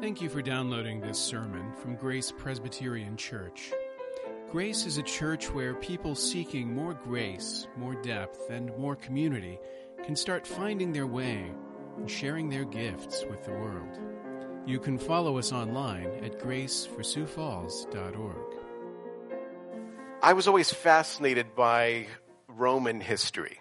Thank you for downloading this sermon from Grace Presbyterian Church. Grace is a church where people seeking more grace, more depth, and more community can start finding their way and sharing their gifts with the world. You can follow us online at graceforsiouxfalls.org. I was always fascinated by Roman history.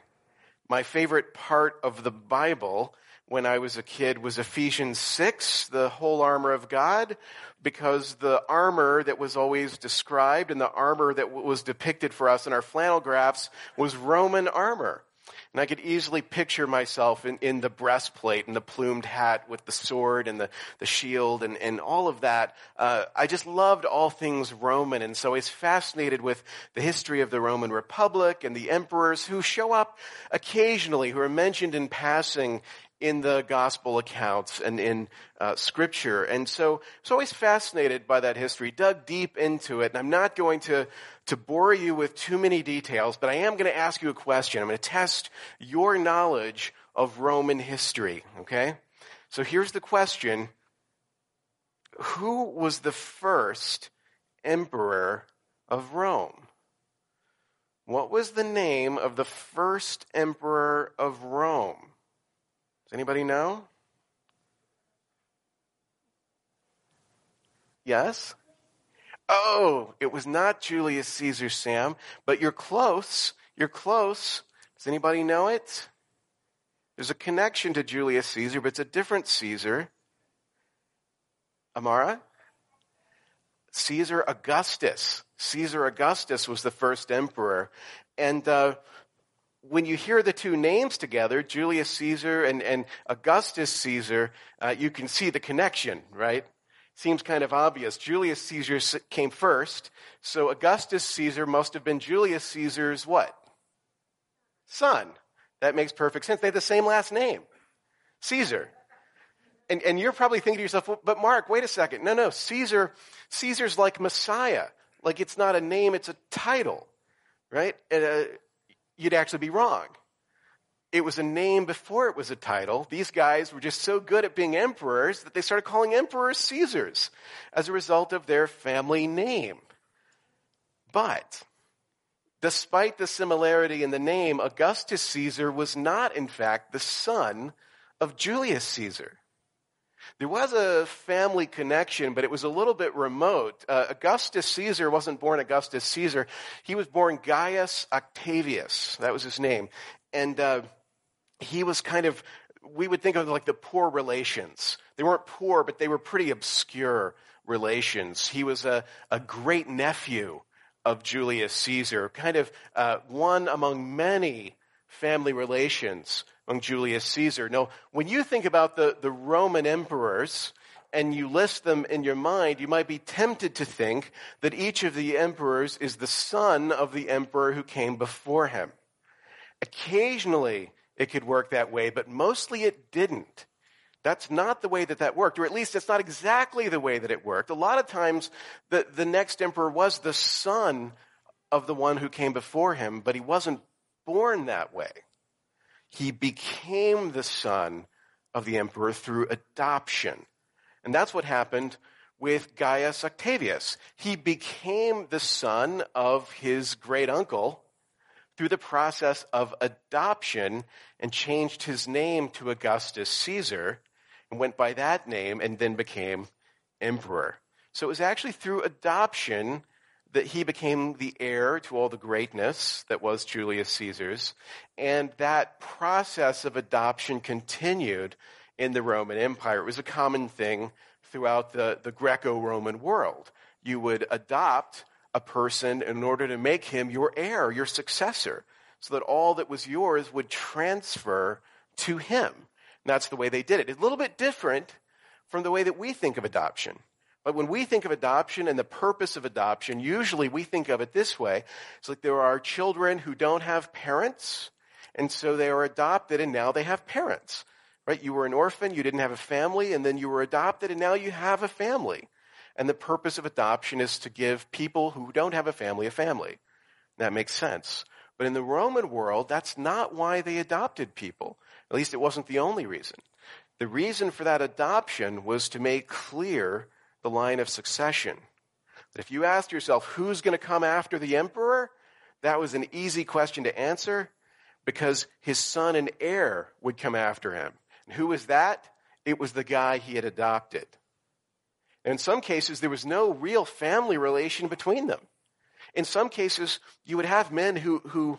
My favorite part of the Bible when I was a kid was Ephesians 6, the whole armor of God, because the armor that was always described and the armor that was depicted for us in our flannel graphs was Roman armor. And I could easily picture myself in, in the breastplate and the plumed hat with the sword and the, the shield and, and all of that. Uh, I just loved all things Roman. And so I was fascinated with the history of the Roman Republic and the emperors who show up occasionally, who are mentioned in passing in the gospel accounts and in uh, scripture. And so, I was always fascinated by that history, dug deep into it. And I'm not going to, to bore you with too many details, but I am going to ask you a question. I'm going to test your knowledge of Roman history, okay? So here's the question. Who was the first emperor of Rome? What was the name of the first emperor of Rome? Anybody know? Yes? Oh, it was not Julius Caesar, Sam, but you're close. You're close. Does anybody know it? There's a connection to Julius Caesar, but it's a different Caesar. Amara? Caesar Augustus. Caesar Augustus was the first emperor. And uh, when you hear the two names together, Julius Caesar and, and Augustus Caesar, uh, you can see the connection, right? Seems kind of obvious. Julius Caesar came first, so Augustus Caesar must have been Julius Caesar's what? Son. That makes perfect sense. They have the same last name. Caesar. And, and you're probably thinking to yourself, well, but Mark, wait a second. No, no, Caesar, Caesar's like Messiah. Like it's not a name, it's a title, right? Uh, you'd actually be wrong. It was a name before it was a title. These guys were just so good at being emperors that they started calling emperors Caesars as a result of their family name. But, despite the similarity in the name, Augustus Caesar was not, in fact, the son of Julius Caesar. There was a family connection, but it was a little bit remote. Uh, Augustus Caesar wasn't born Augustus Caesar. He was born Gaius Octavius. That was his name. And uh, he was kind of, we would think of like the poor relations. They weren't poor, but they were pretty obscure relations. He was a, a great nephew of Julius Caesar, kind of uh, one among many family relations among Julius Caesar. Now, when you think about the, the Roman emperors and you list them in your mind, you might be tempted to think that each of the emperors is the son of the emperor who came before him. Occasionally, it could work that way, but mostly it didn't. That's not the way that that worked, or at least it's not exactly the way that it worked. A lot of times, the, the next emperor was the son of the one who came before him, but he wasn't born that way. He became the son of the emperor through adoption. And that's what happened with Gaius Octavius. He became the son of his great uncle through the process of adoption and changed his name to Augustus Caesar and went by that name and then became emperor. So it was actually through adoption that he became the heir to all the greatness that was Julius Caesar's. And that process of adoption continued in the Roman Empire. It was a common thing throughout the, the Greco-Roman world. You would adopt a person in order to make him your heir, your successor, so that all that was yours would transfer to him. And that's the way they did it. A little bit different from the way that we think of adoption. But when we think of adoption and the purpose of adoption, usually we think of it this way. It's like there are children who don't have parents, and so they are adopted and now they have parents. Right? You were an orphan, you didn't have a family, and then you were adopted and now you have a family. And the purpose of adoption is to give people who don't have a family a family. That makes sense. But in the Roman world, that's not why they adopted people. At least it wasn't the only reason. The reason for that adoption was to make clear the line of succession. That if you asked yourself, who's going to come after the emperor? That was an easy question to answer because his son and heir would come after him. And who was that? It was the guy he had adopted. And in some cases, there was no real family relation between them. In some cases, you would have men who, who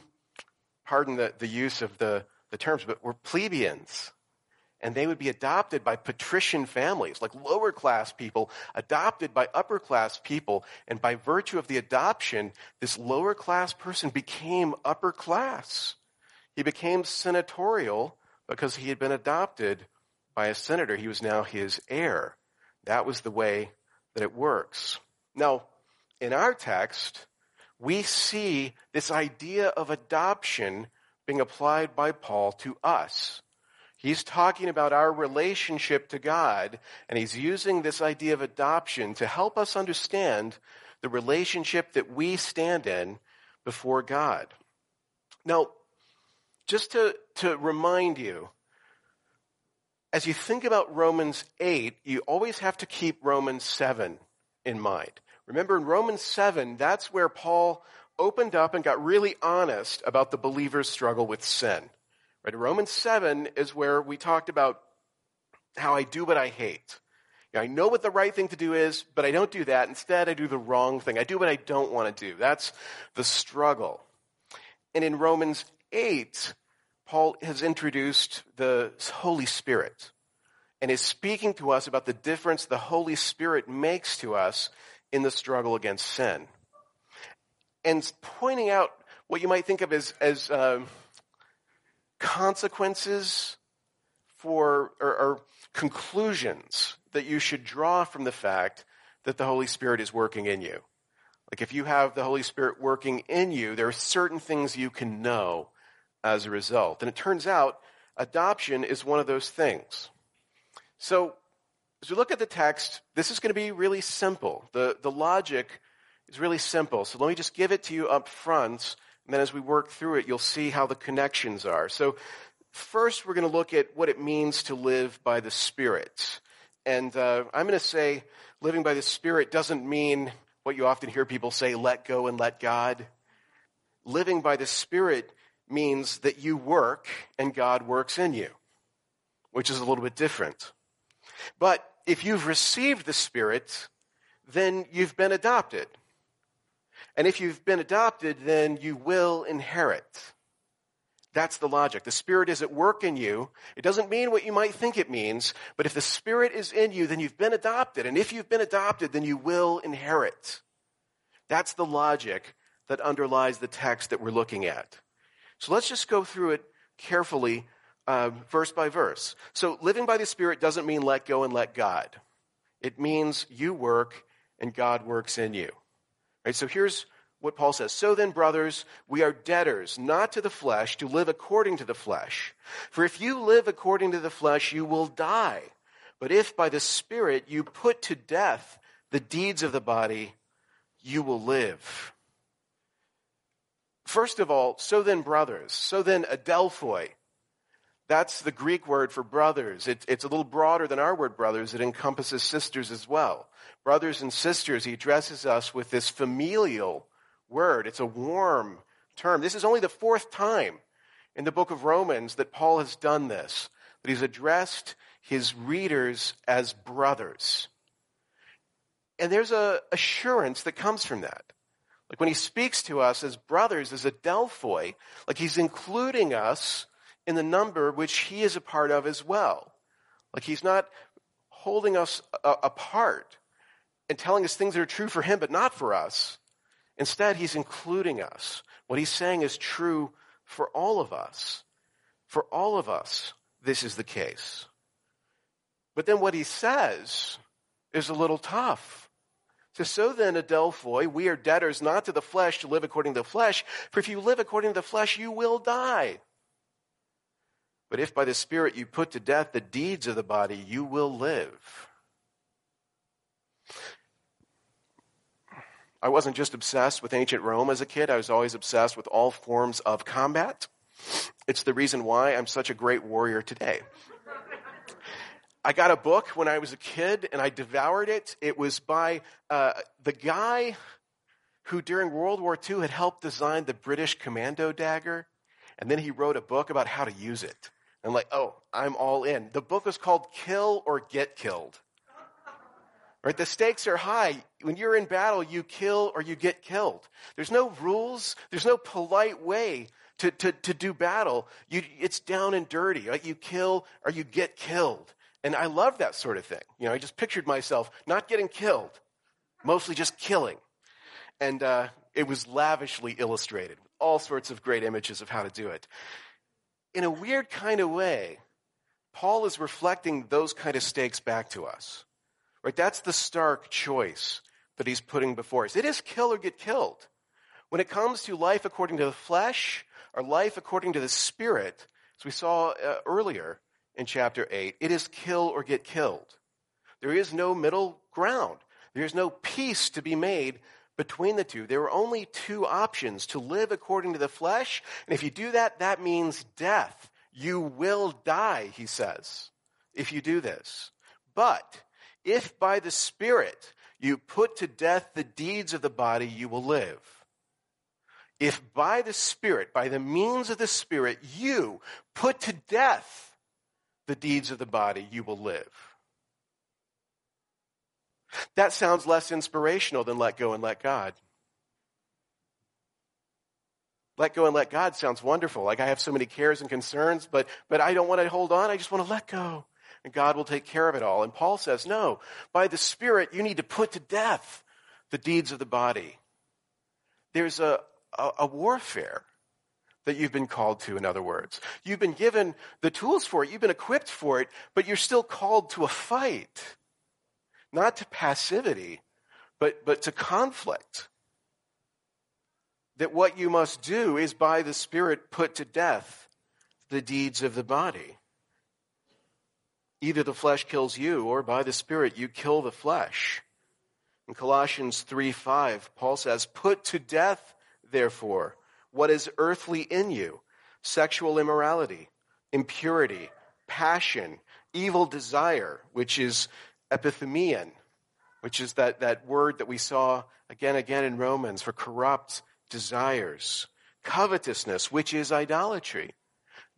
pardon the, the use of the, the terms, but were plebeians. And they would be adopted by patrician families, like lower class people, adopted by upper class people. And by virtue of the adoption, this lower class person became upper class. He became senatorial because he had been adopted by a senator. He was now his heir. That was the way that it works. Now, in our text, we see this idea of adoption being applied by Paul to us. He's talking about our relationship to God, and he's using this idea of adoption to help us understand the relationship that we stand in before God. Now, just to, to remind you, as you think about Romans 8, you always have to keep Romans 7 in mind. Remember in Romans 7, that's where Paul opened up and got really honest about the believer's struggle with sin. Right? Romans 7 is where we talked about how I do what I hate. You know, I know what the right thing to do is, but I don't do that. Instead, I do the wrong thing. I do what I don't want to do. That's the struggle. And in Romans 8, Paul has introduced the Holy Spirit and is speaking to us about the difference the Holy Spirit makes to us in the struggle against sin. And pointing out what you might think of as, as um, consequences for, or, or conclusions that you should draw from the fact that the Holy Spirit is working in you. Like if you have the Holy Spirit working in you, there are certain things you can know as a result. And it turns out adoption is one of those things. So as we look at the text, this is going to be really simple. The, the logic is really simple. So let me just give it to you up front, and then as we work through it, you'll see how the connections are. So first, we're going to look at what it means to live by the Spirit. And uh, I'm going to say living by the Spirit doesn't mean what you often hear people say, let go and let God. Living by the Spirit means that you work and God works in you, which is a little bit different. But if you've received the Spirit, then you've been adopted. And if you've been adopted, then you will inherit. That's the logic. The Spirit is at work in you. It doesn't mean what you might think it means, but if the Spirit is in you, then you've been adopted. And if you've been adopted, then you will inherit. That's the logic that underlies the text that we're looking at. So let's just go through it carefully, uh, verse by verse. So living by the Spirit doesn't mean let go and let God. It means you work and God works in you. Right? So here's what Paul says. So then, brothers, we are debtors, not to the flesh, to live according to the flesh. For if you live according to the flesh, you will die. But if by the Spirit you put to death the deeds of the body, you will live. First of all, so then, brothers, so then, adelphoi. That's the Greek word for brothers. It, it's a little broader than our word brothers. It encompasses sisters as well. Brothers and sisters, he addresses us with this familial word. It's a warm term. This is only the fourth time in the book of Romans that Paul has done this, that he's addressed his readers as brothers. And there's a assurance that comes from that. Like when he speaks to us as brothers, as adelphoi, like he's including us in the number which he is a part of as well. Like he's not holding us a- apart and telling us things that are true for him but not for us. Instead, he's including us. What he's saying is true for all of us. For all of us, this is the case. But then what he says is a little tough. So, so then, Adelphoi, we are debtors not to the flesh to live according to the flesh, for if you live according to the flesh, you will die. But if by the Spirit you put to death the deeds of the body, you will live. I wasn't just obsessed with ancient Rome as a kid, I was always obsessed with all forms of combat. It's the reason why I'm such a great warrior today. I got a book when I was a kid and I devoured it. It was by uh, the guy who during World War II had helped design the British commando dagger. And then he wrote a book about how to use it. And like, oh, I'm all in. The book is called Kill or Get Killed. Right? The stakes are high. When you're in battle, you kill or you get killed. There's no rules. There's no polite way to, to, to do battle. You, it's down and dirty. Right? You kill or you get killed. And I love that sort of thing. You know, I just pictured myself not getting killed, mostly just killing. And uh, it was lavishly illustrated with all sorts of great images of how to do it. In a weird kind of way, Paul is reflecting those kind of stakes back to us. Right? That's the stark choice that he's putting before us. It is kill or get killed. When it comes to life according to the flesh or life according to the spirit, as we saw uh, earlier in chapter 8, it is kill or get killed. There is no middle ground. There is no peace to be made between the two. There are only two options to live according to the flesh. And if you do that, that means death. You will die, he says, if you do this. But if by the Spirit you put to death the deeds of the body, you will live. If by the Spirit, by the means of the Spirit, you put to death the deeds of the body, you will live. That sounds less inspirational than let go and let God. Let go and let God sounds wonderful. Like I have so many cares and concerns, but, but I don't want to hold on. I just want to let go and God will take care of it all. And Paul says, no, by the Spirit, you need to put to death the deeds of the body. There's a, a, a warfare that you've been called to, in other words. You've been given the tools for it, you've been equipped for it, but you're still called to a fight. Not to passivity, but, but to conflict. That what you must do is by the Spirit put to death the deeds of the body. Either the flesh kills you, or by the Spirit you kill the flesh. In Colossians 3 5, Paul says, Put to death, therefore, what is earthly in you sexual immorality, impurity, passion, evil desire, which is epithemian, which is that, that word that we saw again again in Romans for corrupt desires, covetousness, which is idolatry.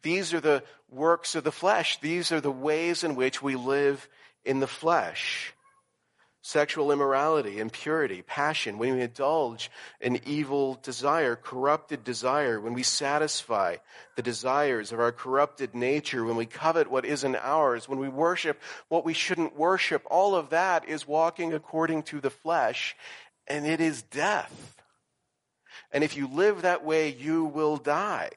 These are the works of the flesh. These are the ways in which we live in the flesh. Sexual immorality, impurity, passion, when we indulge in evil desire, corrupted desire, when we satisfy the desires of our corrupted nature, when we covet what isn't ours, when we worship what we shouldn't worship, all of that is walking according to the flesh, and it is death. And if you live that way, you will die.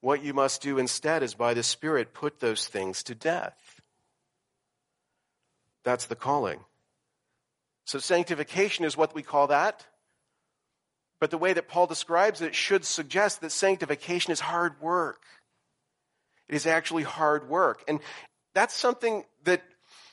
What you must do instead is by the Spirit put those things to death. That's the calling. So sanctification is what we call that. But the way that Paul describes it should suggest that sanctification is hard work. It is actually hard work. And that's something that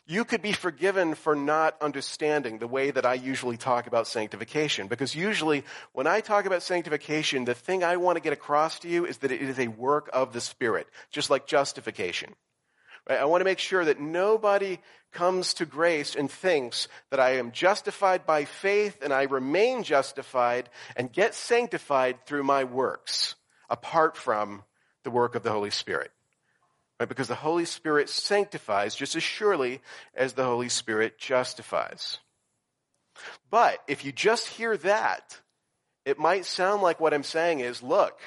you could be forgiven for not understanding the way that I usually talk about sanctification. Because usually, when I talk about sanctification, the thing I want to get across to you is that it is a work of the Spirit, just like justification. I want to make sure that nobody comes to grace and thinks that I am justified by faith and I remain justified and get sanctified through my works, apart from the work of the Holy Spirit. Right? Because the Holy Spirit sanctifies just as surely as the Holy Spirit justifies. But if you just hear that, it might sound like what I'm saying is, look,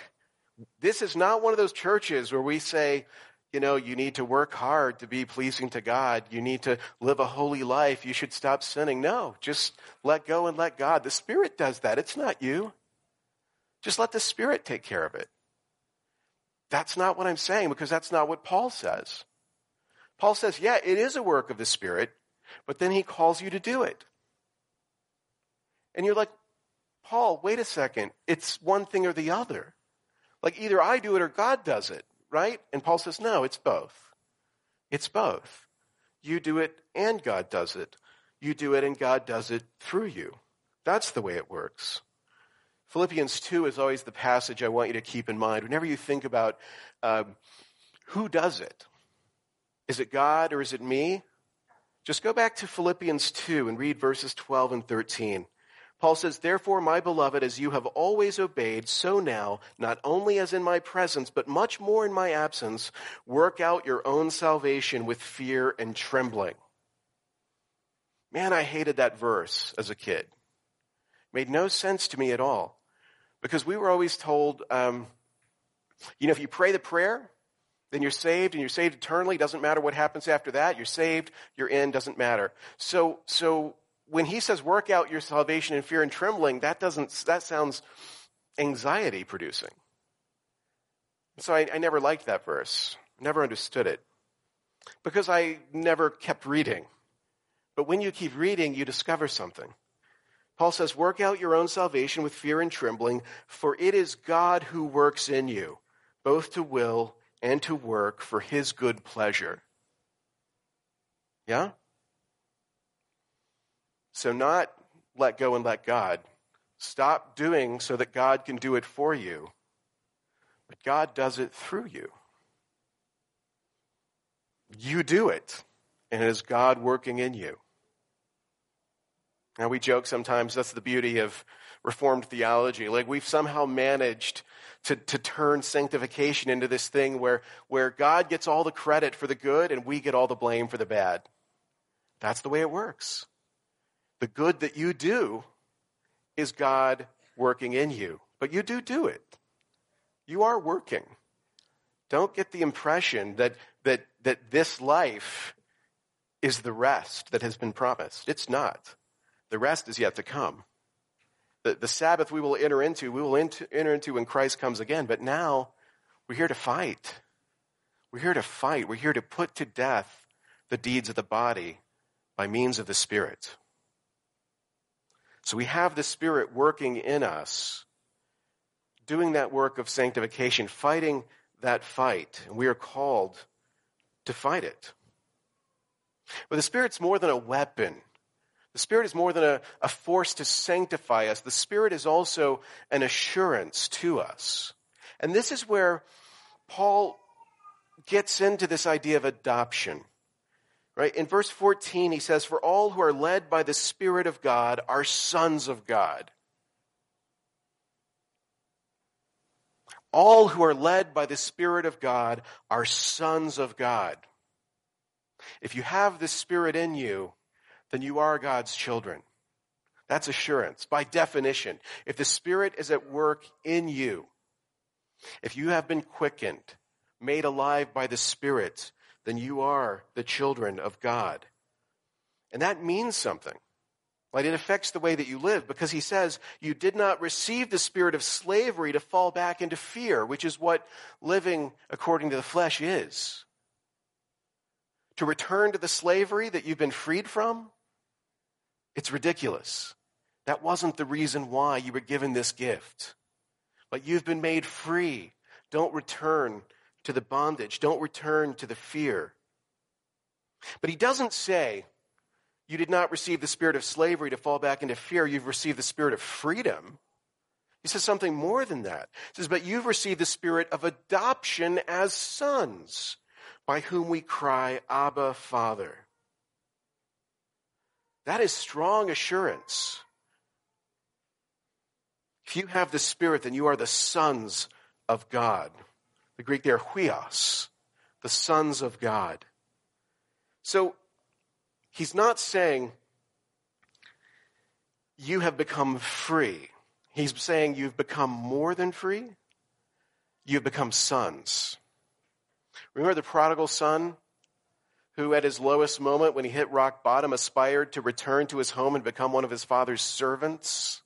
this is not one of those churches where we say, you know, you need to work hard to be pleasing to God. You need to live a holy life. You should stop sinning. No, just let go and let God. The Spirit does that. It's not you. Just let the Spirit take care of it. That's not what I'm saying because that's not what Paul says. Paul says, yeah, it is a work of the Spirit, but then he calls you to do it. And you're like, Paul, wait a second. It's one thing or the other. Like either I do it or God does it, right? And Paul says, no, it's both. It's both. You do it and God does it. You do it and God does it through you. That's the way it works. Philippians 2 is always the passage I want you to keep in mind. Whenever you think about um, who does it, Is it God or is it me? Just go back to Philippians 2 and read verses 12 and 13. Paul says, Therefore, my beloved, as you have always obeyed, so now, not only as in my presence, but much more in my absence, work out your own salvation with fear and trembling. Man, I hated that verse as a kid. It made no sense to me at all. Because we were always told, um, you know, if you pray the prayer, then you're saved and you're saved eternally. Doesn't matter what happens after that. You're saved, you're in, doesn't matter. So, so when he says work out your salvation in fear and trembling, that doesn't, that sounds anxiety producing. So I, I never liked that verse. Never understood it. Because I never kept reading. But when you keep reading, you discover something. Paul says, work out your own salvation with fear and trembling, for it is God who works in you, both to will and to work for his good pleasure. Yeah? So, not let go and let God. Stop doing so that God can do it for you. But God does it through you. You do it, and it is God working in you. Now, we joke sometimes that's the beauty of Reformed theology. Like, we've somehow managed to, to turn sanctification into this thing where, where God gets all the credit for the good and we get all the blame for the bad. That's the way it works. The good that you do is God working in you. But you do do it. You are working. Don't get the impression that, that, that this life is the rest that has been promised. It's not. The rest is yet to come. The, the Sabbath we will enter into, we will enter into when Christ comes again. But now we're here to fight. We're here to fight. We're here to put to death the deeds of the body by means of the Spirit. So we have the Spirit working in us, doing that work of sanctification, fighting that fight. And we are called to fight it. But the Spirit's more than a weapon the Spirit is more than a, a force to sanctify us. The Spirit is also an assurance to us. And this is where Paul gets into this idea of adoption. Right? In verse 14, he says, For all who are led by the Spirit of God are sons of God. All who are led by the Spirit of God are sons of God. If you have the Spirit in you, then you are God's children. That's assurance. By definition, if the Spirit is at work in you, if you have been quickened, made alive by the Spirit, then you are the children of God. And that means something. Like it affects the way that you live because he says you did not receive the spirit of slavery to fall back into fear, which is what living according to the flesh is. To return to the slavery that you've been freed from, it's ridiculous. That wasn't the reason why you were given this gift. But you've been made free. Don't return to the bondage. Don't return to the fear. But he doesn't say, you did not receive the spirit of slavery to fall back into fear. You've received the spirit of freedom. He says something more than that. He says, but you've received the spirit of adoption as sons, by whom we cry, Abba, Father. That is strong assurance. If you have the Spirit, then you are the sons of God. The Greek there, huios, the sons of God. So he's not saying you have become free. He's saying you've become more than free. You've become sons. Remember the prodigal son? who at his lowest moment, when he hit rock bottom, aspired to return to his home and become one of his father's servants.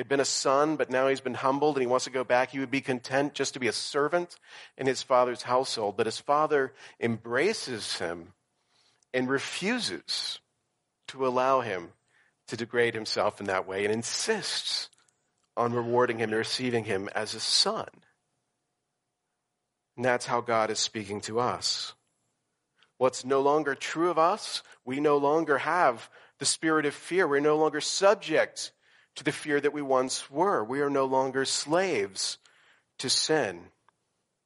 He had been a son, but now he's been humbled and he wants to go back. He would be content just to be a servant in his father's household. But his father embraces him and refuses to allow him to degrade himself in that way and insists on rewarding him and receiving him as a son. And that's how God is speaking to us. What's no longer true of us, we no longer have the spirit of fear. We're no longer subject to the fear that we once were. We are no longer slaves to sin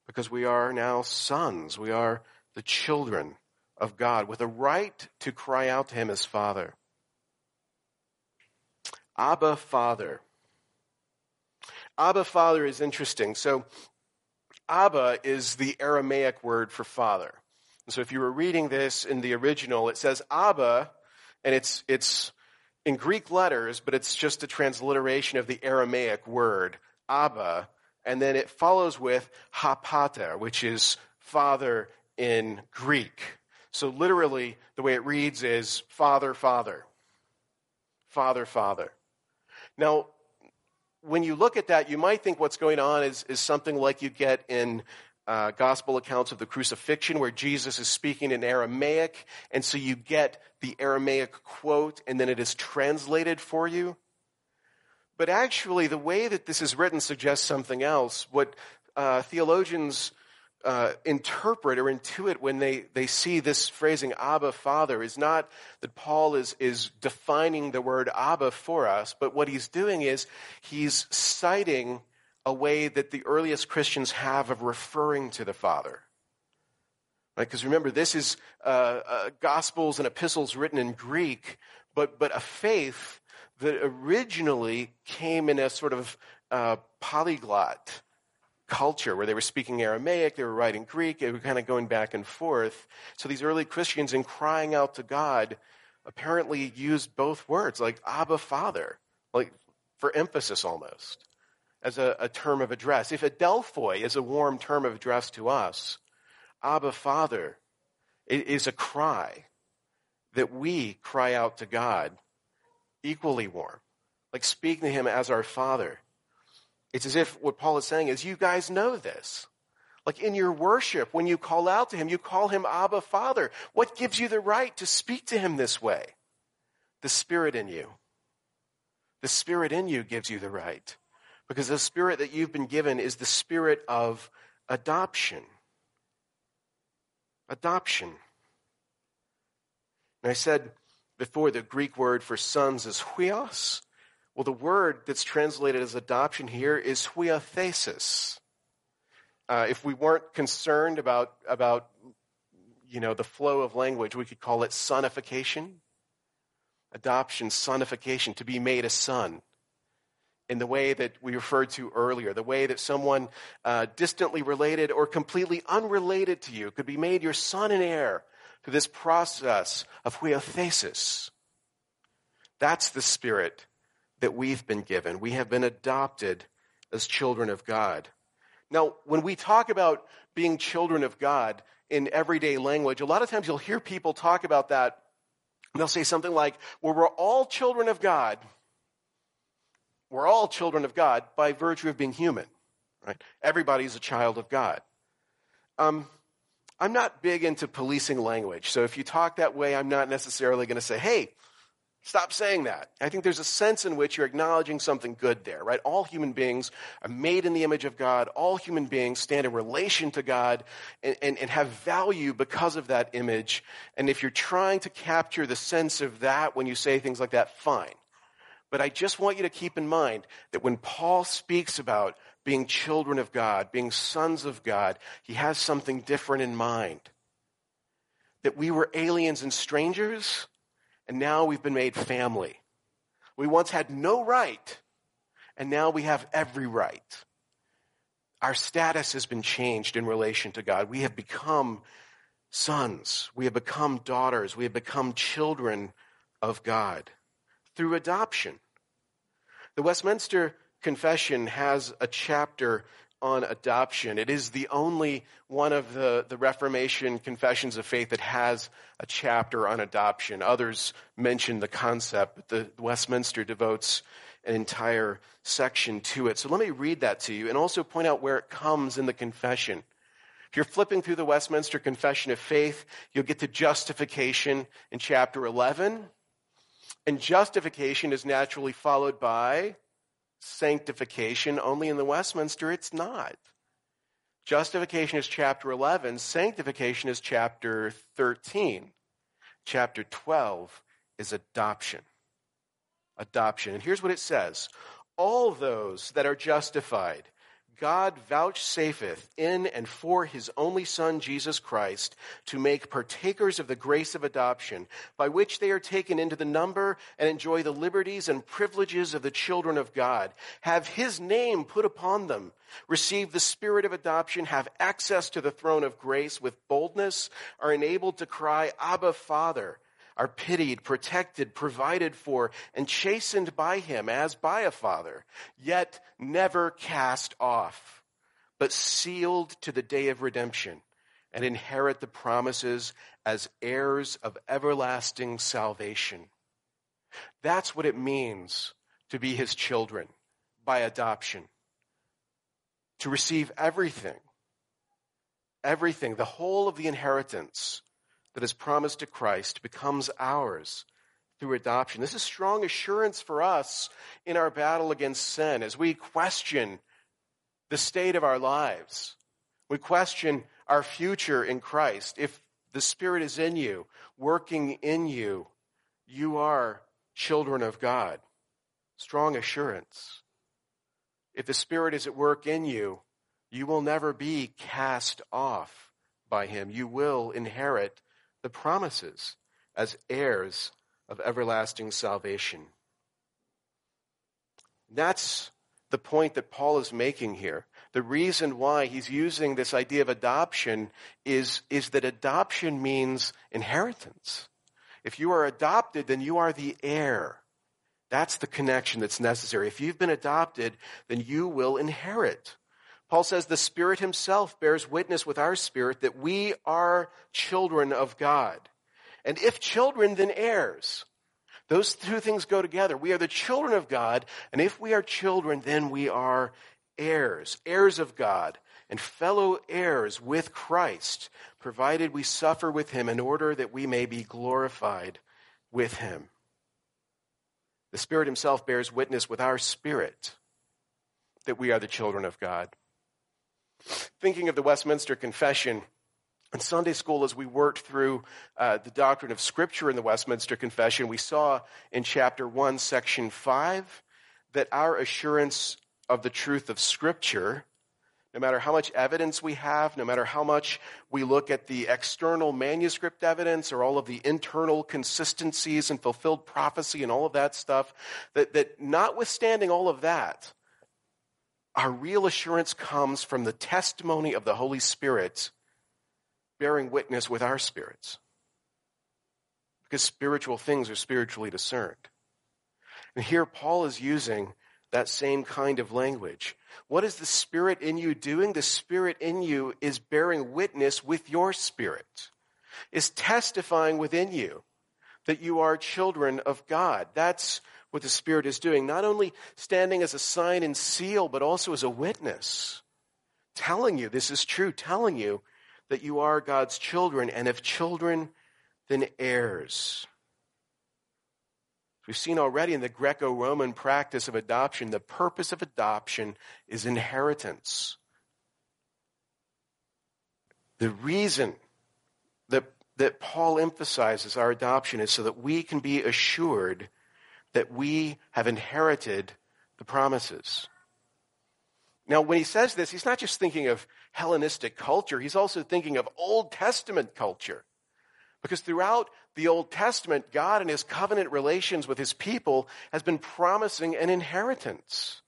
because we are now sons. We are the children of God with a right to cry out to him as Father. Abba, Father. Abba, Father is interesting. So, Abba is the Aramaic word for father. And so, if you were reading this in the original, it says Abba, and it's, it's in Greek letters, but it's just a transliteration of the Aramaic word, Abba, and then it follows with Ha Pater, which is father in Greek. So literally, the way it reads is Father, Father. Father, Father. Now, when you look at that, you might think what's going on is, is something like you get in uh, gospel accounts of the crucifixion, where Jesus is speaking in Aramaic, and so you get the Aramaic quote, and then it is translated for you. But actually, the way that this is written suggests something else. What uh, theologians uh, interpret or intuit when they, they see this phrasing Abba Father is not that Paul is, is defining the word Abba for us, but what he's doing is he's citing a way that the earliest Christians have of referring to the Father. Right? Because remember, this is uh, uh, Gospels and epistles written in Greek, but, but a faith that originally came in a sort of uh, polyglot culture where they were speaking Aramaic, they were writing Greek, they were kind of going back and forth. So these early Christians, in crying out to God, apparently used both words, like Abba Father, like for emphasis almost, as a, a term of address. If Adelphoi is a warm term of address to us, Abba Father is a cry that we cry out to God equally warm, like speaking to Him as our Father. It's as if what Paul is saying is, you guys know this. Like in your worship, when you call out to him, you call him Abba Father. What gives you the right to speak to him this way? The Spirit in you. The Spirit in you gives you the right. Because the Spirit that you've been given is the Spirit of adoption. Adoption. And I said before the Greek word for sons is huios, well, the word that's translated as adoption here is huiothesis. Uh, if we weren't concerned about, about, you know, the flow of language, we could call it sonification. Adoption, sonification, to be made a son. In the way that we referred to earlier, the way that someone uh, distantly related or completely unrelated to you could be made your son and heir through this process of huiothesis. That's the spirit that we've been given. We have been adopted as children of God. Now, when we talk about being children of God in everyday language, a lot of times you'll hear people talk about that. They'll say something like, well, we're all children of God. We're all children of God by virtue of being human, right? Everybody's a child of God. Um, I'm not big into policing language. So if you talk that way, I'm not necessarily going to say, hey, Stop saying that. I think there's a sense in which you're acknowledging something good there, right? All human beings are made in the image of God. All human beings stand in relation to God and, and, and, have value because of that image. And if you're trying to capture the sense of that when you say things like that, fine. But I just want you to keep in mind that when Paul speaks about being children of God, being sons of God, he has something different in mind. That we were aliens and strangers and now we've been made family. We once had no right, and now we have every right. Our status has been changed in relation to God. We have become sons. We have become daughters. We have become children of God through adoption. The Westminster Confession has a chapter on adoption. It is the only one of the, the Reformation confessions of faith that has a chapter on adoption. Others mention the concept, but the Westminster devotes an entire section to it. So let me read that to you and also point out where it comes in the confession. If you're flipping through the Westminster Confession of Faith, you'll get to justification in chapter 11. And justification is naturally followed by sanctification, only in the Westminster it's not. Justification is chapter 11, sanctification is chapter 13. Chapter 12 is adoption. Adoption. And here's what it says All those that are justified God vouchsafeth in and for his only Son, Jesus Christ, to make partakers of the grace of adoption, by which they are taken into the number and enjoy the liberties and privileges of the children of God, have his name put upon them, receive the spirit of adoption, have access to the throne of grace with boldness, are enabled to cry, Abba, Father are pitied, protected, provided for, and chastened by him as by a father, yet never cast off, but sealed to the day of redemption, and inherit the promises as heirs of everlasting salvation. That's what it means to be his children by adoption. To receive everything, everything, the whole of the inheritance that is promised to Christ becomes ours through adoption. This is strong assurance for us in our battle against sin as we question the state of our lives. We question our future in Christ. If the Spirit is in you, working in you, you are children of God. Strong assurance. If the Spirit is at work in you, you will never be cast off by Him. You will inherit the promises as heirs of everlasting salvation. That's the point that Paul is making here. The reason why he's using this idea of adoption is, is that adoption means inheritance. If you are adopted, then you are the heir. That's the connection that's necessary. If you've been adopted, then you will inherit. Paul says the Spirit Himself bears witness with our spirit that we are children of God. And if children, then heirs. Those two things go together. We are the children of God, and if we are children, then we are heirs, heirs of God, and fellow heirs with Christ, provided we suffer with Him in order that we may be glorified with Him. The Spirit Himself bears witness with our spirit that we are the children of God. Thinking of the Westminster Confession, in Sunday school, as we worked through uh, the doctrine of Scripture in the Westminster Confession, we saw in chapter 1, section 5, that our assurance of the truth of Scripture, no matter how much evidence we have, no matter how much we look at the external manuscript evidence or all of the internal consistencies and fulfilled prophecy and all of that stuff, that, that notwithstanding all of that, our real assurance comes from the testimony of the Holy Spirit bearing witness with our spirits. Because spiritual things are spiritually discerned. And here Paul is using that same kind of language. What is the Spirit in you doing? The Spirit in you is bearing witness with your spirit, is testifying within you that you are children of God. That's what the Spirit is doing, not only standing as a sign and seal, but also as a witness, telling you this is true, telling you that you are God's children, and if children, then heirs. We've seen already in the Greco Roman practice of adoption, the purpose of adoption is inheritance. The reason that, that Paul emphasizes our adoption is so that we can be assured that we have inherited the promises. Now, when he says this, he's not just thinking of Hellenistic culture, he's also thinking of Old Testament culture. Because throughout the Old Testament, God in his covenant relations with his people has been promising an inheritance.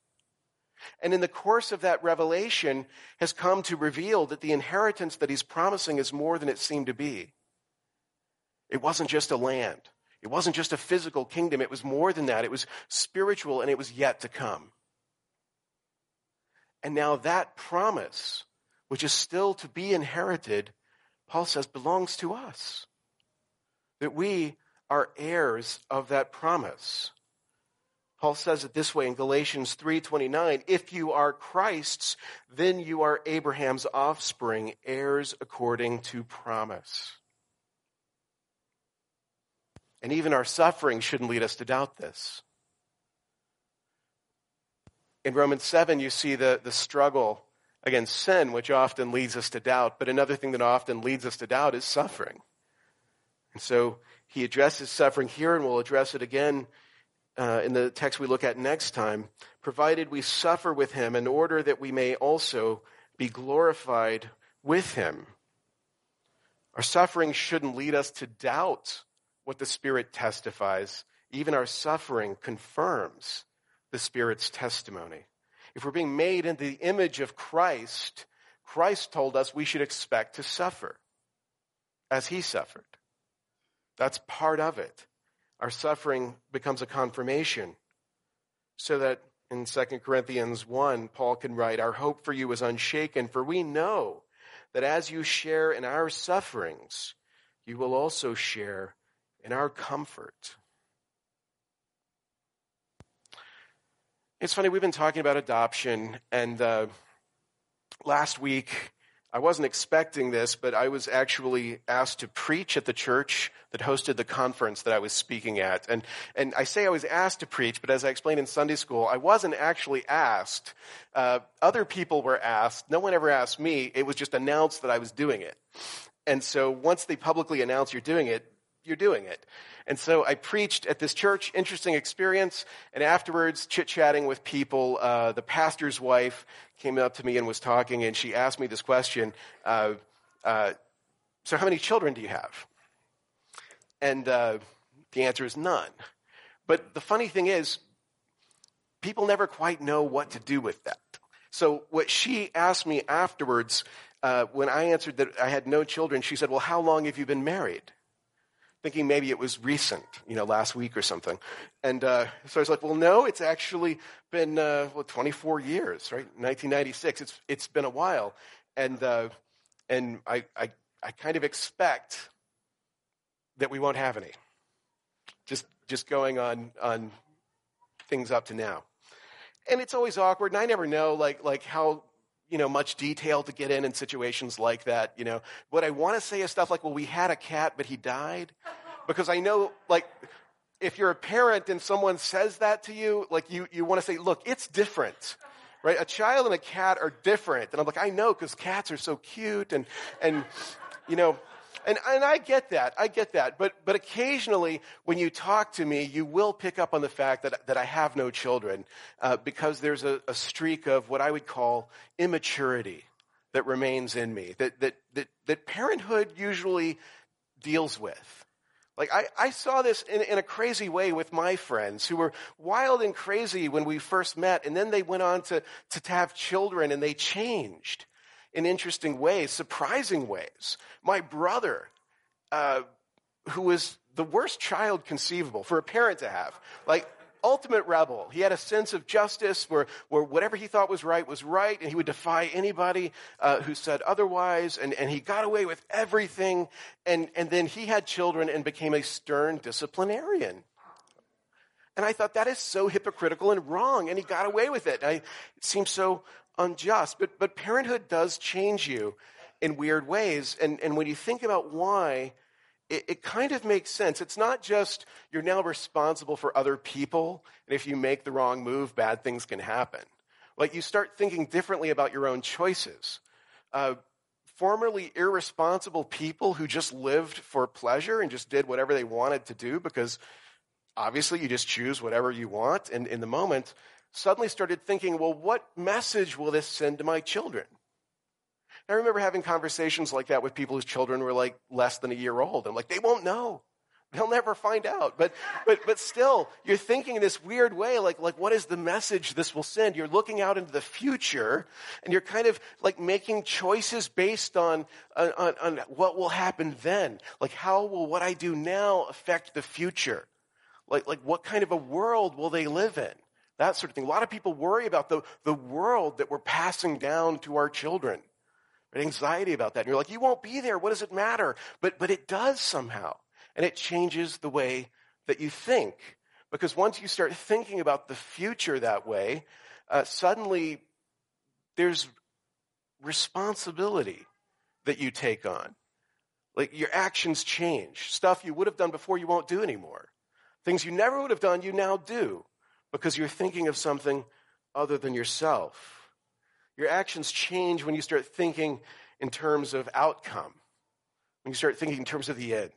And in the course of that revelation has come to reveal that the inheritance that he's promising is more than it seemed to be. It wasn't just a land. It wasn't just a physical kingdom, it was more than that. It was spiritual and it was yet to come. And now that promise, which is still to be inherited, Paul says belongs to us. That we are heirs of that promise. Paul says it this way in Galatians 3:29, if you are Christ's, then you are Abraham's offspring, heirs according to promise. And even our suffering shouldn't lead us to doubt this. In Romans 7, you see the, the struggle against sin, which often leads us to doubt. But another thing that often leads us to doubt is suffering. And so he addresses suffering here, and we'll address it again uh, in the text we look at next time, provided we suffer with him in order that we may also be glorified with him. Our suffering shouldn't lead us to doubt what the Spirit testifies. Even our suffering confirms the Spirit's testimony. If we're being made in the image of Christ, Christ told us we should expect to suffer as he suffered. That's part of it. Our suffering becomes a confirmation so that in 2 Corinthians 1, Paul can write, Our hope for you is unshaken, for we know that as you share in our sufferings, you will also share in our comfort. It's funny, we've been talking about adoption, and uh, last week I wasn't expecting this, but I was actually asked to preach at the church that hosted the conference that I was speaking at. And, and I say I was asked to preach, but as I explained in Sunday school, I wasn't actually asked. Uh, other people were asked. No one ever asked me. It was just announced that I was doing it. And so once they publicly announce you're doing it, you're doing it. And so I preached at this church, interesting experience, and afterwards, chit chatting with people, uh, the pastor's wife came up to me and was talking, and she asked me this question uh, uh, So, how many children do you have? And uh, the answer is none. But the funny thing is, people never quite know what to do with that. So, what she asked me afterwards, uh, when I answered that I had no children, she said, Well, how long have you been married? Thinking maybe it was recent, you know, last week or something. And uh, so I was like, well, no, it's actually been, uh, well, 24 years, right? 1996. It's, it's been a while. And, uh, and I, I, I kind of expect that we won't have any. Just, just going on, on things up to now. And it's always awkward, and I never know, like, like how you know, much detail to get in in situations like that. You know, what I want to say is stuff like, well, we had a cat, but he died. Because I know, like, if you're a parent and someone says that to you, like, you, you want to say, look, it's different. Right? A child and a cat are different. And I'm like, I know, because cats are so cute and, and, you know, and, and I get that. I get that. But, but occasionally, when you talk to me, you will pick up on the fact that, that I have no children uh, because there's a, a streak of what I would call immaturity that remains in me, that, that, that, that parenthood usually deals with. Like, I, I saw this in, in a crazy way with my friends who were wild and crazy when we first met, and then they went on to, to, to have children and they changed in interesting ways, surprising ways. My brother, uh, who was the worst child conceivable for a parent to have, like ultimate rebel. He had a sense of justice where, where whatever he thought was right was right, and he would defy anybody uh, who said otherwise, and, and he got away with everything. And, and then he had children and became a stern disciplinarian. And I thought that is so hypocritical and wrong, and he got away with it. I, it seems so unjust. But, but parenthood does change you in weird ways. And, and when you think about why, it, it, kind of makes sense. It's not just you're now responsible for other people, and if you make the wrong move, bad things can happen. Like you start thinking differently about your own choices. Uh, formerly irresponsible people who just lived for pleasure and just did whatever they wanted to do because obviously you just choose whatever you want and in the moment suddenly started thinking, well, what message will this send to my children? I remember having conversations like that with people whose children were like less than a year old. I'm like, they won't know. They'll never find out. But, but, but still, you're thinking in this weird way, like, like, what is the message this will send? You're looking out into the future and you're kind of like making choices based on, on, on what will happen then. Like, how will what I do now affect the future? Like, like, what kind of a world will they live in? That sort of thing. A lot of people worry about the, the world that we're passing down to our children. Anxiety about that. And you're like, you won't be there. What does it matter? But, but it does somehow. And it changes the way that you think. Because once you start thinking about the future that way, uh, suddenly there's responsibility that you take on. Like your actions change. Stuff you would have done before you won't do anymore. Things you never would have done, you now do because you're thinking of something other than yourself. Your actions change when you start thinking in terms of outcome, when you start thinking in terms of the end.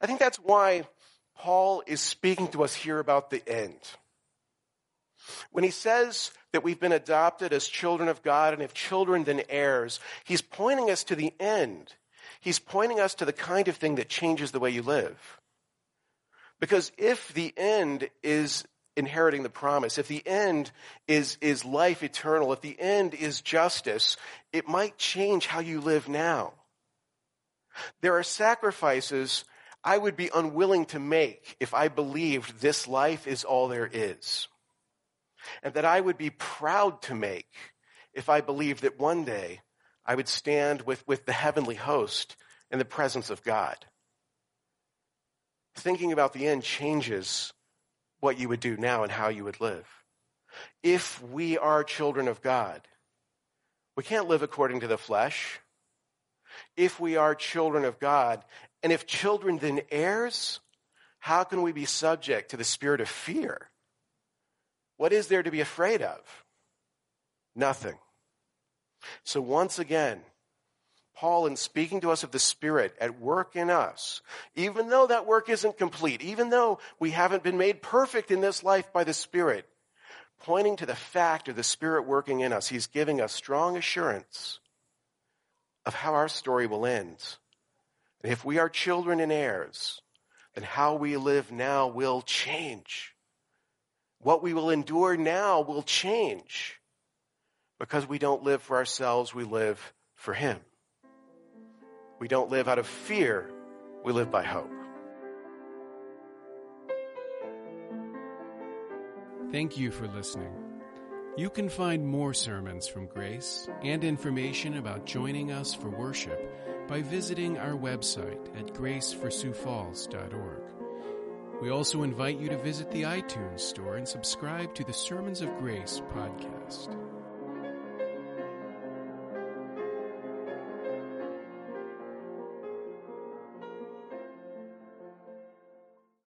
I think that's why Paul is speaking to us here about the end. When he says that we've been adopted as children of God and if children then heirs, he's pointing us to the end. He's pointing us to the kind of thing that changes the way you live. Because if the end is inheriting the promise, if the end is, is life eternal, if the end is justice, it might change how you live now. There are sacrifices I would be unwilling to make if I believed this life is all there is. And that I would be proud to make if I believed that one day I would stand with, with the heavenly host in the presence of God. Thinking about the end changes what you would do now and how you would live. If we are children of God, we can't live according to the flesh. If we are children of God, and if children then heirs, how can we be subject to the spirit of fear? What is there to be afraid of? Nothing. So once again, Paul, in speaking to us of the Spirit at work in us, even though that work isn't complete, even though we haven't been made perfect in this life by the Spirit, pointing to the fact of the Spirit working in us, he's giving us strong assurance of how our story will end. And if we are children and heirs, then how we live now will change. What we will endure now will change because we don't live for ourselves, we live for Him. We don't live out of fear, we live by hope. Thank you for listening. You can find more sermons from Grace and information about joining us for worship by visiting our website at graceforsiouxfalls.org. We also invite you to visit the iTunes store and subscribe to the Sermons of Grace podcast.